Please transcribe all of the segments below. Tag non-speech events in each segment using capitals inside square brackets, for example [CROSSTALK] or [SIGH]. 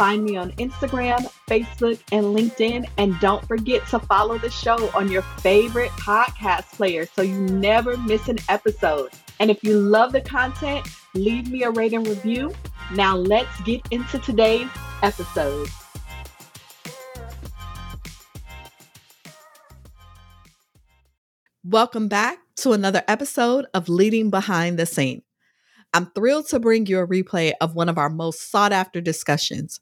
Find me on Instagram, Facebook, and LinkedIn. And don't forget to follow the show on your favorite podcast player so you never miss an episode. And if you love the content, leave me a rate and review. Now let's get into today's episode. Welcome back to another episode of Leading Behind the Scene. I'm thrilled to bring you a replay of one of our most sought after discussions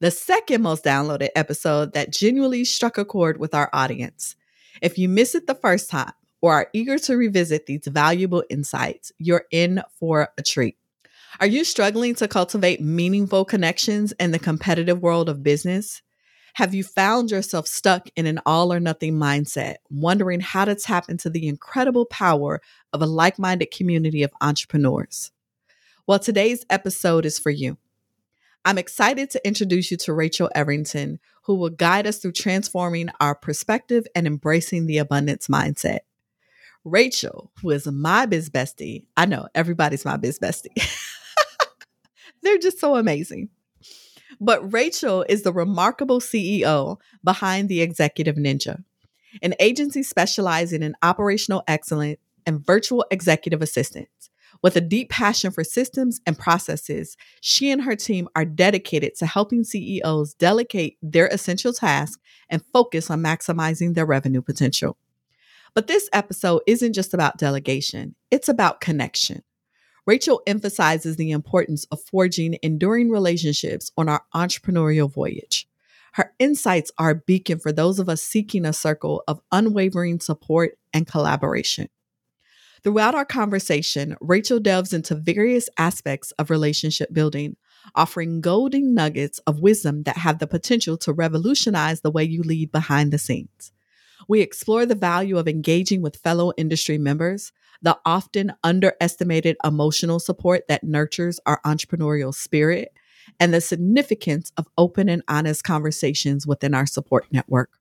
the second most downloaded episode that genuinely struck a chord with our audience. If you miss it the first time or are eager to revisit these valuable insights, you're in for a treat. Are you struggling to cultivate meaningful connections in the competitive world of business? Have you found yourself stuck in an all or nothing mindset, wondering how to tap into the incredible power of a like minded community of entrepreneurs? Well, today's episode is for you. I'm excited to introduce you to Rachel Everington, who will guide us through transforming our perspective and embracing the abundance mindset. Rachel, who is my biz bestie, I know everybody's my biz bestie. [LAUGHS] They're just so amazing. But Rachel is the remarkable CEO behind the Executive Ninja, an agency specializing in operational excellence and virtual executive assistance. With a deep passion for systems and processes, she and her team are dedicated to helping CEOs delegate their essential tasks and focus on maximizing their revenue potential. But this episode isn't just about delegation, it's about connection. Rachel emphasizes the importance of forging enduring relationships on our entrepreneurial voyage. Her insights are a beacon for those of us seeking a circle of unwavering support and collaboration. Throughout our conversation, Rachel delves into various aspects of relationship building, offering golden nuggets of wisdom that have the potential to revolutionize the way you lead behind the scenes. We explore the value of engaging with fellow industry members, the often underestimated emotional support that nurtures our entrepreneurial spirit, and the significance of open and honest conversations within our support network.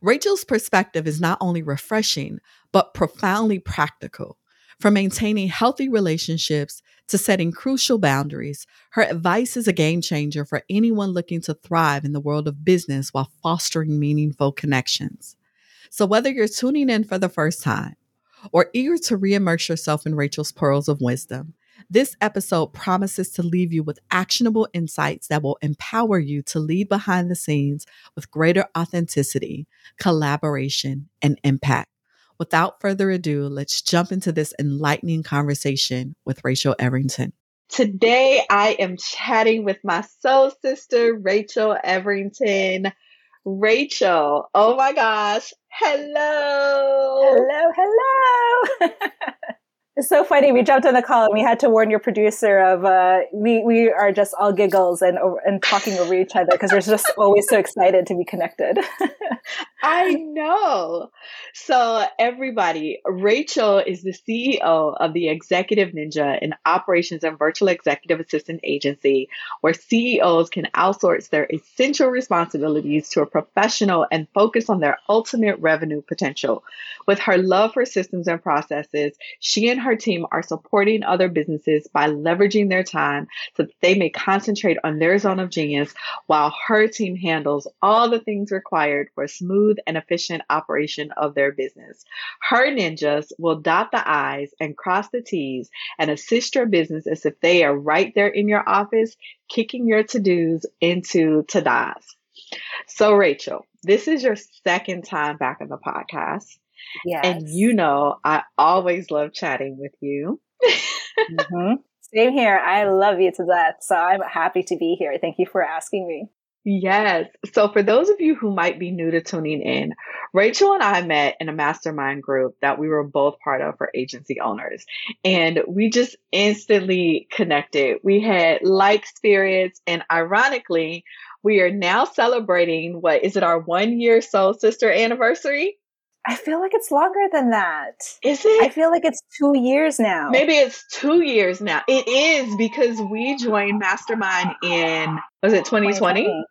Rachel's perspective is not only refreshing, but profoundly practical. From maintaining healthy relationships to setting crucial boundaries, her advice is a game changer for anyone looking to thrive in the world of business while fostering meaningful connections. So, whether you're tuning in for the first time or eager to reimmerse yourself in Rachel's pearls of wisdom, this episode promises to leave you with actionable insights that will empower you to lead behind the scenes with greater authenticity, collaboration, and impact. Without further ado, let's jump into this enlightening conversation with Rachel Everington. Today, I am chatting with my soul sister, Rachel Everington. Rachel, oh my gosh, hello. Hello, hello. [LAUGHS] It's so funny. We jumped on the call and we had to warn your producer of uh, we we are just all giggles and and talking over each other because we're just always so excited to be connected. [LAUGHS] I know. So everybody, Rachel is the CEO of the Executive Ninja, an operations and virtual executive assistant agency where CEOs can outsource their essential responsibilities to a professional and focus on their ultimate revenue potential. With her love for systems and processes, she and her her team are supporting other businesses by leveraging their time so that they may concentrate on their zone of genius while her team handles all the things required for smooth and efficient operation of their business. Her ninjas will dot the I's and cross the T's and assist your business as if they are right there in your office, kicking your to dos into to das. So, Rachel, this is your second time back on the podcast. Yes. And you know, I always love chatting with you. [LAUGHS] mm-hmm. Same here. I love you to death. So I'm happy to be here. Thank you for asking me. Yes. So, for those of you who might be new to tuning in, Rachel and I met in a mastermind group that we were both part of for agency owners. And we just instantly connected. We had like spirits. And ironically, we are now celebrating what is it, our one year soul sister anniversary? I feel like it's longer than that. Is it? I feel like it's two years now. Maybe it's two years now. It is because we joined Mastermind in was it 2020? 2020.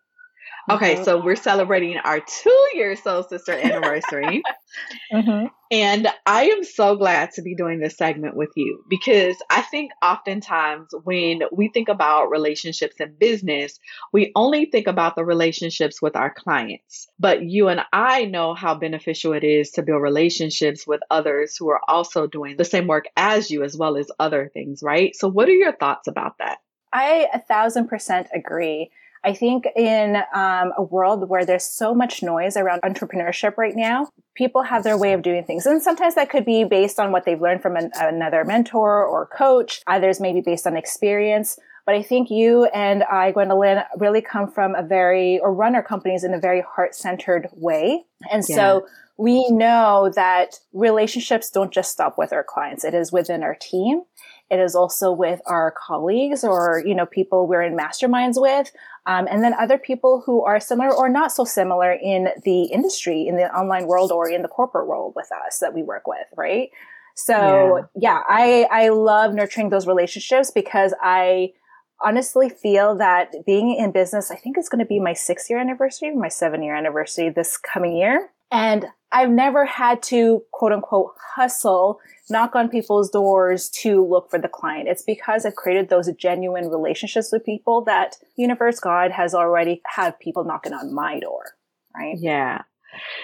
Okay, mm-hmm. so we're celebrating our two year Soul Sister anniversary. [LAUGHS] mm-hmm. And I am so glad to be doing this segment with you because I think oftentimes when we think about relationships in business, we only think about the relationships with our clients. But you and I know how beneficial it is to build relationships with others who are also doing the same work as you, as well as other things, right? So, what are your thoughts about that? I a thousand percent agree. I think in um, a world where there's so much noise around entrepreneurship right now, people have their way of doing things. And sometimes that could be based on what they've learned from an, another mentor or coach. Others maybe based on experience. But I think you and I, Gwendolyn, really come from a very, or run our companies in a very heart centered way. And yeah. so we know that relationships don't just stop with our clients. It is within our team. It is also with our colleagues or, you know, people we're in masterminds with. Um, and then other people who are similar or not so similar in the industry, in the online world or in the corporate world with us that we work with, right? So yeah, yeah I, I love nurturing those relationships because I, honestly feel that being in business, I think is going to be my six year anniversary, my seven year anniversary this coming year. And I've never had to quote unquote hustle, knock on people's doors to look for the client. It's because I've created those genuine relationships with people that universe God has already had people knocking on my door. Right. Yeah.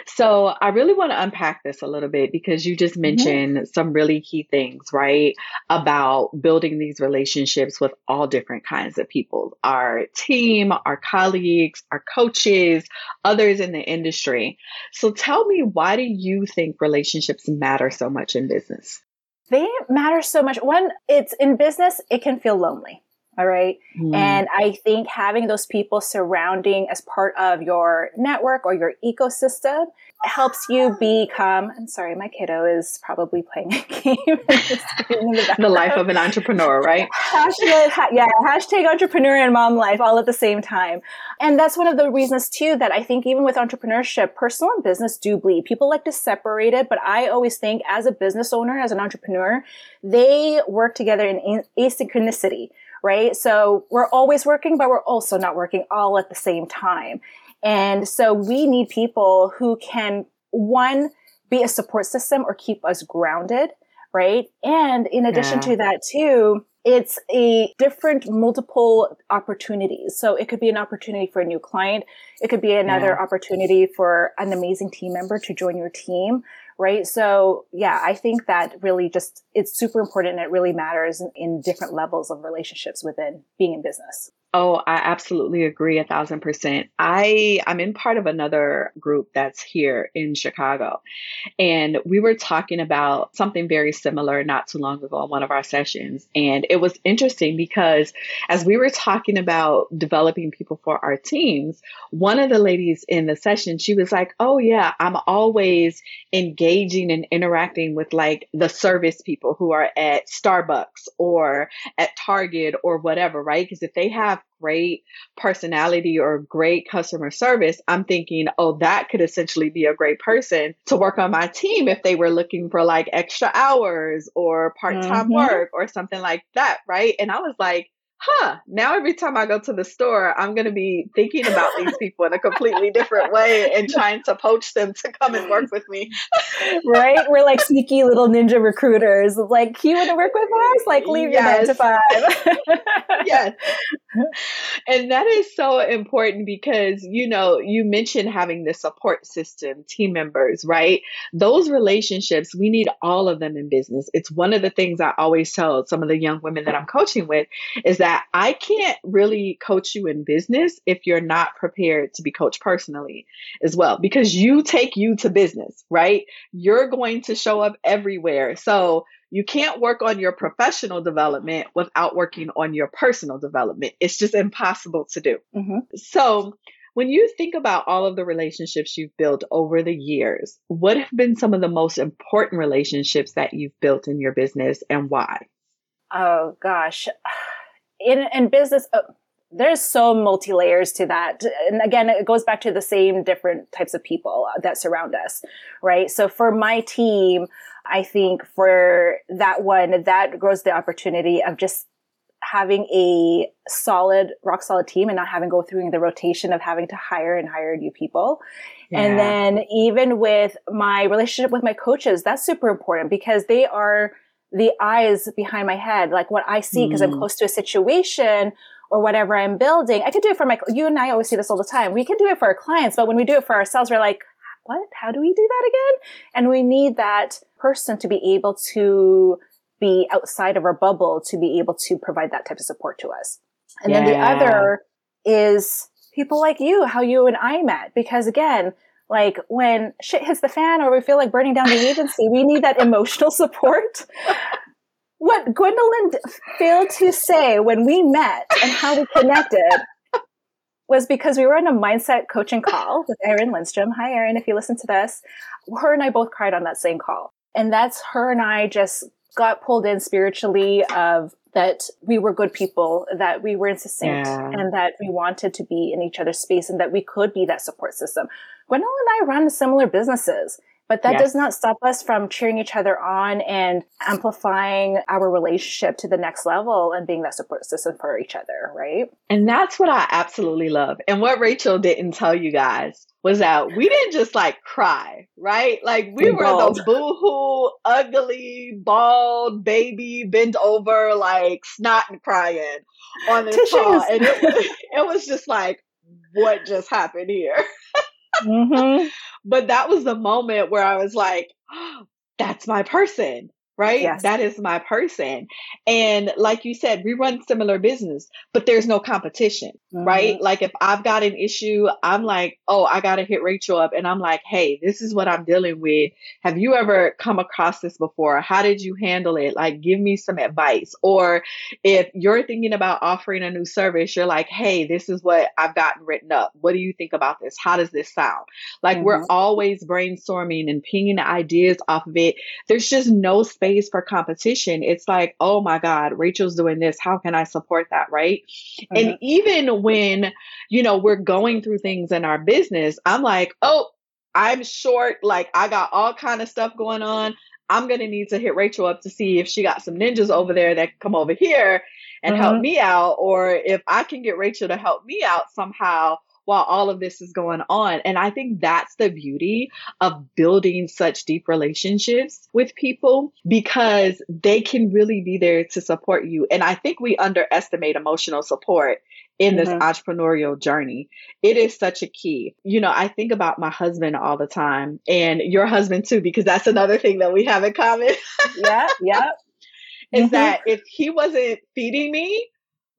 So I really want to unpack this a little bit because you just mm-hmm. mentioned mm-hmm. some really key things, right? About building these relationships with all different kinds of people, our team, our colleagues, our coaches, others in the industry. So tell me, why do you think relationships matter so much in business? They matter so much. One, it's in business, it can feel lonely. All right. Mm. And I think having those people surrounding as part of your network or your ecosystem helps you become. I'm sorry, my kiddo is probably playing a [LAUGHS] game. the, the, life of an entrepreneur, right? hashtag, yeah, hashtag entrepreneur and mom life all at the same time. And that's one of the reasons too that I think even with entrepreneurship, personal and business do bleed. People like to separate it, but I always think as a business owner, as an entrepreneur, they work together in asynchronicity right? So we're always working, but we're also not working all at the same time. And so we need people who can, one, be a support system or keep us grounded, right? And in addition yeah. to that, too, it's a different multiple opportunities. So it could be an opportunity for a new client. It could be another yeah. opportunity for an amazing team member to join your team right? So yeah, I think that really just, it's super important and it really matters in, in different levels of relationships within being in business. Oh, I absolutely agree a thousand percent. I I'm in part of another group that's here in Chicago. And we were talking about something very similar not too long ago in one of our sessions. And it was interesting because as we were talking about developing people for our teams, one of the ladies in the session, she was like, Oh yeah, I'm always engaging and interacting with like the service people who are at Starbucks or at Target or whatever, right? Because if they have great personality or great customer service, I'm thinking, oh, that could essentially be a great person to work on my team if they were looking for like extra hours or part time mm-hmm. work or something like that. Right. And I was like, huh, now every time I go to the store, I'm going to be thinking about these people in a completely different way and trying to poach them to come and work with me. [LAUGHS] right? We're like sneaky little ninja recruiters. Like, you want to work with us? Like, leave yes. your nine to five. [LAUGHS] [LAUGHS] yes. And that is so important because, you know, you mentioned having the support system, team members, right? Those relationships, we need all of them in business. It's one of the things I always tell some of the young women that I'm coaching with is that that I can't really coach you in business if you're not prepared to be coached personally as well, because you take you to business, right? You're going to show up everywhere. So you can't work on your professional development without working on your personal development. It's just impossible to do. Mm-hmm. So, when you think about all of the relationships you've built over the years, what have been some of the most important relationships that you've built in your business and why? Oh, gosh in in business uh, there's so multi layers to that. And again, it goes back to the same different types of people that surround us, right? So for my team, I think for that one, that grows the opportunity of just having a solid, rock solid team and not having go through the rotation of having to hire and hire new people. Yeah. And then even with my relationship with my coaches, that's super important because they are the eyes behind my head, like what I see because mm. I'm close to a situation or whatever I'm building. I could do it for my, you and I always see this all the time. We can do it for our clients, but when we do it for ourselves, we're like, what? How do we do that again? And we need that person to be able to be outside of our bubble to be able to provide that type of support to us. And yeah. then the other is people like you, how you and I met. Because again, like when shit hits the fan or we feel like burning down the agency, we need that emotional [LAUGHS] support. What Gwendolyn failed to say when we met and how we connected was because we were in a mindset coaching call with Erin Lindstrom. Hi, Erin, if you listen to this. Her and I both cried on that same call. And that's her and I just got pulled in spiritually of that we were good people, that we were in sync, yeah. and that we wanted to be in each other's space and that we could be that support system. Gwendolyn and I run similar businesses. But that yes. does not stop us from cheering each other on and amplifying our relationship to the next level and being that support system for each other, right? And that's what I absolutely love. And what Rachel didn't tell you guys was that we didn't just like cry, right? Like we, we were bawled. the boohoo, ugly, bald baby, bent over, like snot and crying on the call. And it, [LAUGHS] it was just like, what just happened here? mm-hmm. [LAUGHS] But that was the moment where I was like, oh, [GASPS] that's my person right? Yes. That is my person. And like you said, we run similar business, but there's no competition, mm-hmm. right? Like if I've got an issue, I'm like, oh, I got to hit Rachel up and I'm like, hey, this is what I'm dealing with. Have you ever come across this before? How did you handle it? Like, give me some advice. Or if you're thinking about offering a new service, you're like, hey, this is what I've gotten written up. What do you think about this? How does this sound? Like mm-hmm. we're always brainstorming and pinging ideas off of it. There's just no space space for competition. It's like, oh my God, Rachel's doing this. How can I support that? Right. Mm-hmm. And even when, you know, we're going through things in our business, I'm like, oh, I'm short. Like I got all kind of stuff going on. I'm going to need to hit Rachel up to see if she got some ninjas over there that come over here and mm-hmm. help me out, or if I can get Rachel to help me out somehow while all of this is going on. And I think that's the beauty of building such deep relationships with people because they can really be there to support you. And I think we underestimate emotional support in this mm-hmm. entrepreneurial journey. It is such a key. You know, I think about my husband all the time and your husband too, because that's another thing that we have in common. [LAUGHS] yeah, yeah. Is mm-hmm. that if he wasn't feeding me,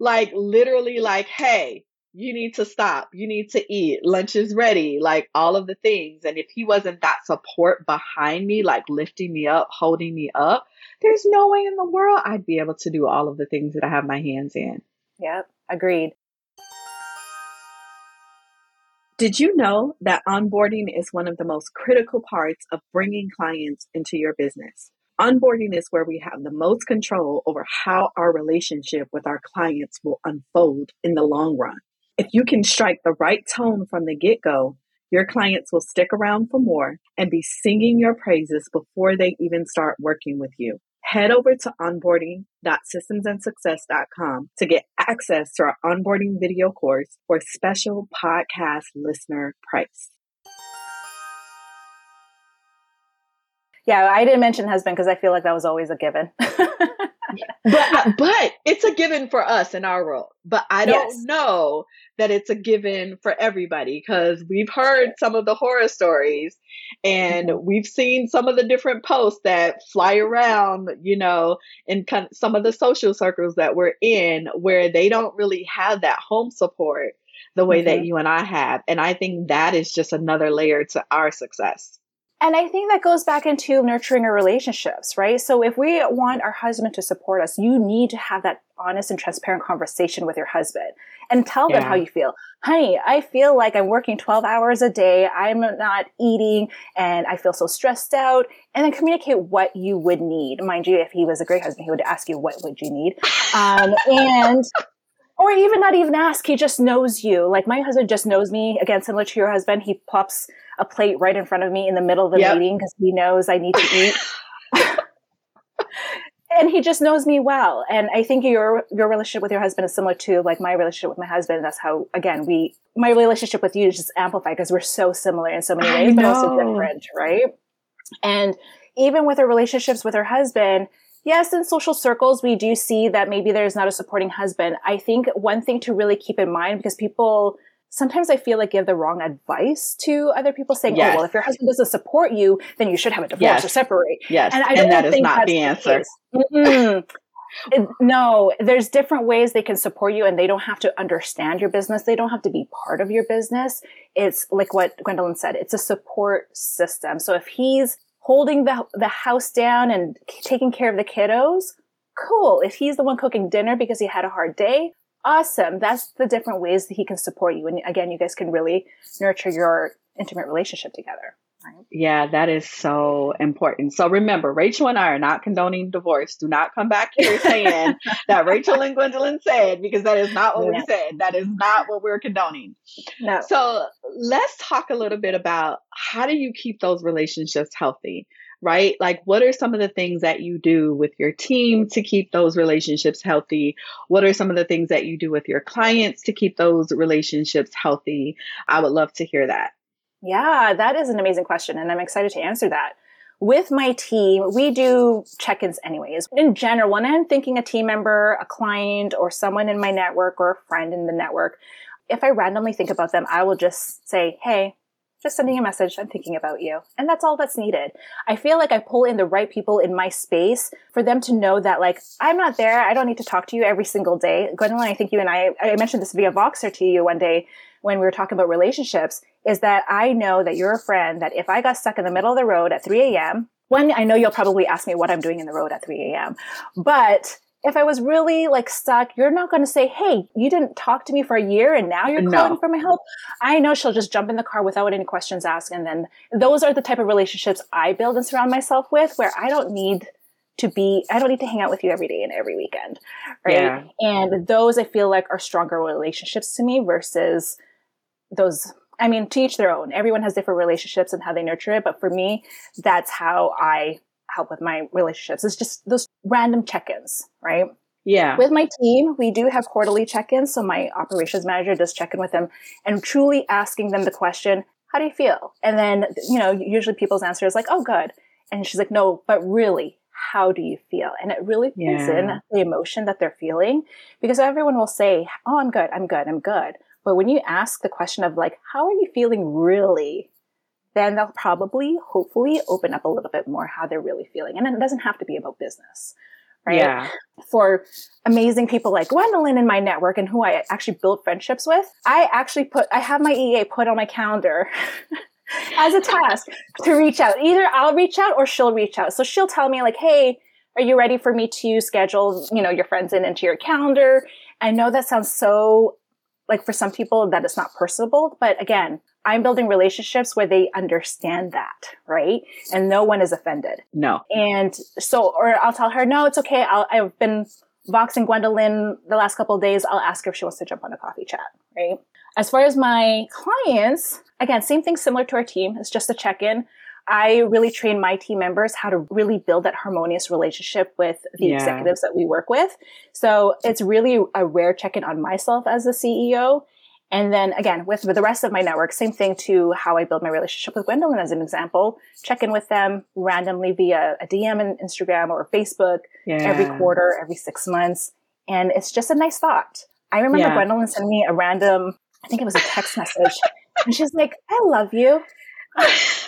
like literally like, hey, you need to stop. You need to eat. Lunch is ready. Like all of the things. And if he wasn't that support behind me, like lifting me up, holding me up, there's no way in the world I'd be able to do all of the things that I have my hands in. Yep, agreed. Did you know that onboarding is one of the most critical parts of bringing clients into your business? Onboarding is where we have the most control over how our relationship with our clients will unfold in the long run. If you can strike the right tone from the get go, your clients will stick around for more and be singing your praises before they even start working with you. Head over to onboarding.systemsandsuccess.com to get access to our onboarding video course for special podcast listener price. Yeah, I didn't mention husband because I feel like that was always a given. [LAUGHS] but but it's a given for us in our world. But I don't yes. know that it's a given for everybody because we've heard some of the horror stories and mm-hmm. we've seen some of the different posts that fly around, you know, in kind of some of the social circles that we're in where they don't really have that home support the way mm-hmm. that you and I have. And I think that is just another layer to our success. And I think that goes back into nurturing our relationships, right? So if we want our husband to support us, you need to have that honest and transparent conversation with your husband and tell yeah. them how you feel. Honey, I feel like I'm working 12 hours a day. I'm not eating and I feel so stressed out. And then communicate what you would need. Mind you, if he was a great husband, he would ask you, what would you need? Um, and or even not even ask he just knows you. Like my husband just knows me. Again similar to your husband he plops a plate right in front of me in the middle of the yep. meeting because he knows i need to eat. [LAUGHS] And he just knows me well. And i think your your relationship with your husband is similar to like my relationship with my husband. That's how again we my relationship with you is just amplified because we're so similar in so many ways but also different right? And even with our relationships with her husband yes, in social circles, we do see that maybe there's not a supporting husband. I think one thing to really keep in mind because people sometimes I feel like give the wrong advice to other people saying, yes. oh, well, if your husband doesn't support you, then you should have a divorce yes. or separate. Yes. And I don't and that think is not the answer. The it, no, there's different ways they can support you and they don't have to understand your business. They don't have to be part of your business. It's like what Gwendolyn said. It's a support system. So if he's holding the, the house down and taking care of the kiddos, cool. If he's the one cooking dinner because he had a hard day, awesome. That's the different ways that he can support you. And again, you guys can really nurture your intimate relationship together. Yeah, that is so important. So remember, Rachel and I are not condoning divorce. Do not come back here [LAUGHS] saying that Rachel and Gwendolyn said, because that is not what we said. That is not what we're condoning. No. So let's talk a little bit about how do you keep those relationships healthy? Right? Like, what are some of the things that you do with your team to keep those relationships healthy? What are some of the things that you do with your clients to keep those relationships healthy? I would love to hear that. Yeah, that is an amazing question, and I'm excited to answer that. With my team, we do check ins anyways. In general, when I'm thinking a team member, a client, or someone in my network or a friend in the network, if I randomly think about them, I will just say, hey, just sending a message, I'm thinking about you. And that's all that's needed. I feel like I pull in the right people in my space for them to know that, like, I'm not there. I don't need to talk to you every single day. Gwendolyn, I think you and I, I mentioned this via Voxer to you one day when we were talking about relationships is that I know that you're a friend that if I got stuck in the middle of the road at 3 a.m., one, I know you'll probably ask me what I'm doing in the road at 3 a.m. But if I was really like stuck, you're not going to say, Hey, you didn't talk to me for a year and now you're no. calling for my help. I know she'll just jump in the car without any questions asked. And then those are the type of relationships I build and surround myself with where I don't need to be I don't need to hang out with you every day and every weekend. Right. Yeah. And those I feel like are stronger relationships to me versus those I mean, to each their own. Everyone has different relationships and how they nurture it. But for me, that's how I help with my relationships. It's just those random check-ins, right? Yeah. With my team, we do have quarterly check-ins. So my operations manager does check in with them and truly asking them the question, how do you feel? And then, you know, usually people's answer is like, oh, good. And she's like, no, but really, how do you feel? And it really puts yeah. in the emotion that they're feeling because everyone will say, oh, I'm good, I'm good, I'm good. But when you ask the question of like, how are you feeling really? Then they'll probably, hopefully, open up a little bit more how they're really feeling. And it doesn't have to be about business, right? Yeah. For amazing people like Gwendolyn in my network and who I actually built friendships with, I actually put, I have my EA put on my calendar. [LAUGHS] as a task to reach out. Either I'll reach out or she'll reach out. So she'll tell me like, "Hey, are you ready for me to schedule, you know, your friends in into your calendar?" I know that sounds so like for some people that is not personable, but again, I'm building relationships where they understand that, right? And no one is offended. No. And so, or I'll tell her, no, it's okay. i have been voxing Gwendolyn the last couple of days. I'll ask her if she wants to jump on a coffee chat, right? As far as my clients, again, same thing similar to our team. It's just a check in. I really train my team members how to really build that harmonious relationship with the yeah. executives that we work with. So it's really a rare check in on myself as the CEO. And then again, with, with the rest of my network, same thing to how I build my relationship with Gwendolyn as an example. Check in with them randomly via a DM in Instagram or Facebook yeah. every quarter, every six months. And it's just a nice thought. I remember yeah. Gwendolyn sending me a random, I think it was a text message. and she's like, I love you. [LAUGHS]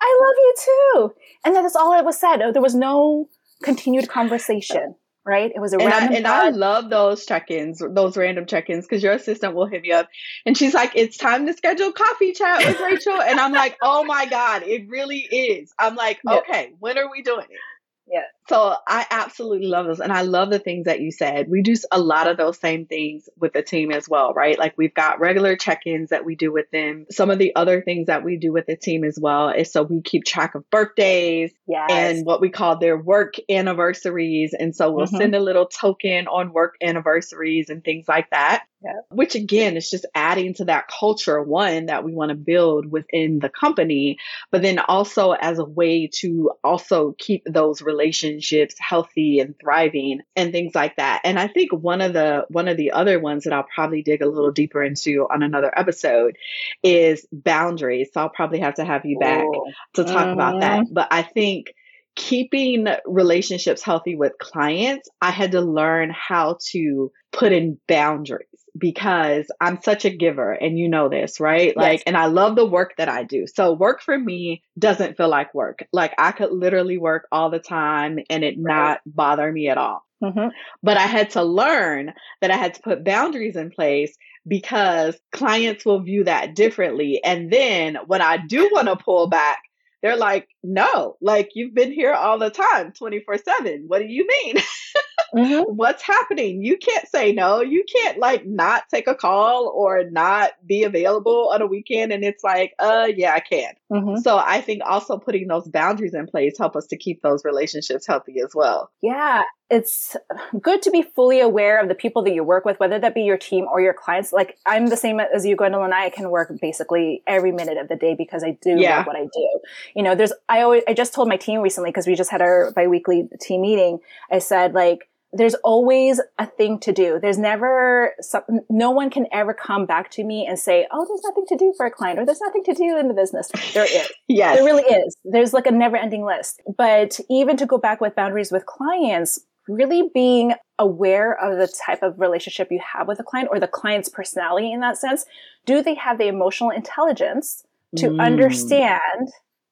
I love you too. And that's all it was said. Oh, there was no continued conversation, right? It was a and random. I, and I love those check-ins, those random check-ins, because your assistant will hit me up, and she's like, "It's time to schedule coffee chat with Rachel," and I'm like, "Oh my god, it really is." I'm like, "Okay, when are we doing it?" Yeah. So I absolutely love those. And I love the things that you said. We do a lot of those same things with the team as well, right? Like we've got regular check ins that we do with them. Some of the other things that we do with the team as well is so we keep track of birthdays yes. and what we call their work anniversaries. And so we'll mm-hmm. send a little token on work anniversaries and things like that. Yeah. Which again is just adding to that culture, one that we want to build within the company, but then also as a way to also keep those relationships healthy and thriving and things like that. And I think one of the one of the other ones that I'll probably dig a little deeper into on another episode is boundaries. So I'll probably have to have you back Ooh. to talk mm-hmm. about that. Mm-hmm. But I think keeping relationships healthy with clients, I had to learn how to put in boundaries because I'm such a giver and you know this, right? Yes. Like, and I love the work that I do. So work for me doesn't feel like work. Like I could literally work all the time and it right. not bother me at all. Mm-hmm. But I had to learn that I had to put boundaries in place because clients will view that differently. And then when I do want to pull back, they're like, no, like you've been here all the time, 24 7. What do you mean? [LAUGHS] mm-hmm. What's happening? You can't say no. You can't like not take a call or not be available on a weekend. And it's like, uh, yeah, I can. Mm-hmm. So I think also putting those boundaries in place help us to keep those relationships healthy as well. Yeah. It's good to be fully aware of the people that you work with, whether that be your team or your clients. Like I'm the same as you, Gwendolyn. I can work basically every minute of the day because I do yeah. what I do. You know, there's, I always, I just told my team recently because we just had our biweekly team meeting. I said like, there's always a thing to do. There's never some, no one can ever come back to me and say, "Oh, there's nothing to do for a client," or "There's nothing to do in the business." There is. [LAUGHS] yes, there really is. There's like a never-ending list. But even to go back with boundaries with clients, really being aware of the type of relationship you have with a client or the client's personality in that sense. Do they have the emotional intelligence to mm. understand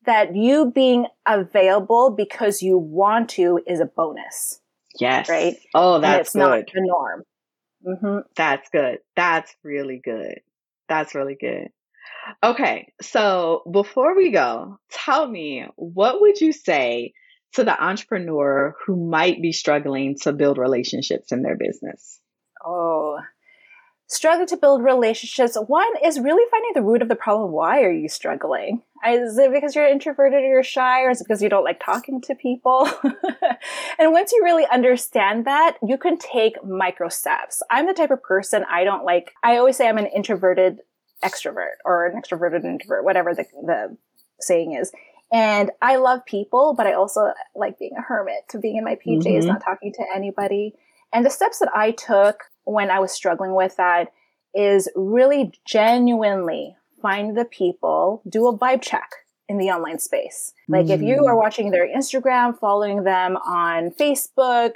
that you being available because you want to is a bonus? Yes. Right. Oh, that's and it's good. not the norm. Mm-hmm. That's good. That's really good. That's really good. Okay. So before we go, tell me what would you say to the entrepreneur who might be struggling to build relationships in their business? Oh, struggling to build relationships. One is really finding the root of the problem. Why are you struggling? Is it because you're introverted or you're shy, or is it because you don't like talking to people? [LAUGHS] and once you really understand that, you can take micro steps. I'm the type of person I don't like, I always say I'm an introverted extrovert or an extroverted introvert, whatever the, the saying is. And I love people, but I also like being a hermit, to being in my PJs, mm-hmm. not talking to anybody. And the steps that I took when I was struggling with that is really genuinely find the people, do a vibe check in the online space. Like if you are mm. watching their Instagram, following them on Facebook,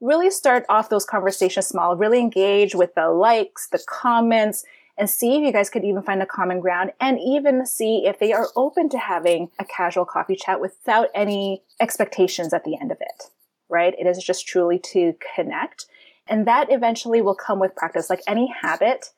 really start off those conversations small, really engage with the likes, the comments, and see if you guys could even find a common ground and even see if they are open to having a casual coffee chat without any expectations at the end of it, right? It is just truly to connect. And that eventually will come with practice. Like any habit,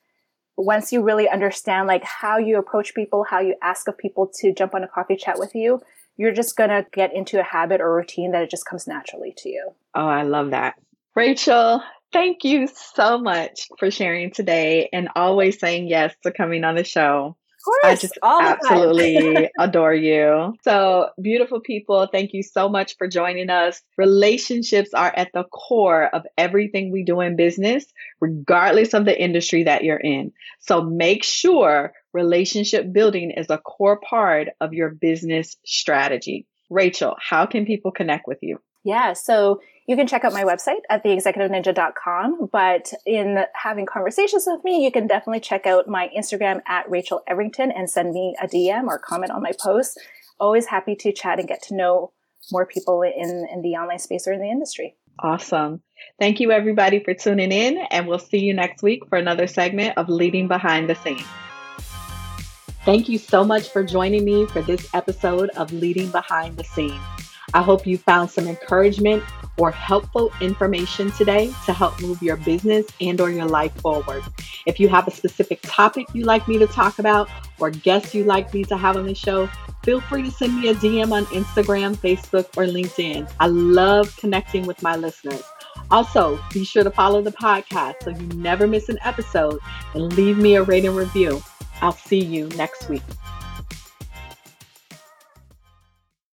once you really understand like how you approach people, how you ask of people to jump on a coffee chat with you, you're just going to get into a habit or routine that it just comes naturally to you. Oh, I love that. Rachel, thank you so much for sharing today and always saying yes to coming on the show. Course, I just absolutely [LAUGHS] adore you. So, beautiful people, thank you so much for joining us. Relationships are at the core of everything we do in business, regardless of the industry that you're in. So, make sure relationship building is a core part of your business strategy. Rachel, how can people connect with you? Yeah, so you can check out my website at theexecutiveninja.com. But in having conversations with me, you can definitely check out my Instagram at Rachel Everington and send me a DM or comment on my post. Always happy to chat and get to know more people in, in the online space or in the industry. Awesome. Thank you, everybody, for tuning in, and we'll see you next week for another segment of Leading Behind the Scenes. Thank you so much for joining me for this episode of Leading Behind the Scenes. I hope you found some encouragement or helpful information today to help move your business and or your life forward. If you have a specific topic you'd like me to talk about or guests you'd like me to have on the show, feel free to send me a DM on Instagram, Facebook, or LinkedIn. I love connecting with my listeners. Also, be sure to follow the podcast so you never miss an episode and leave me a rating review. I'll see you next week.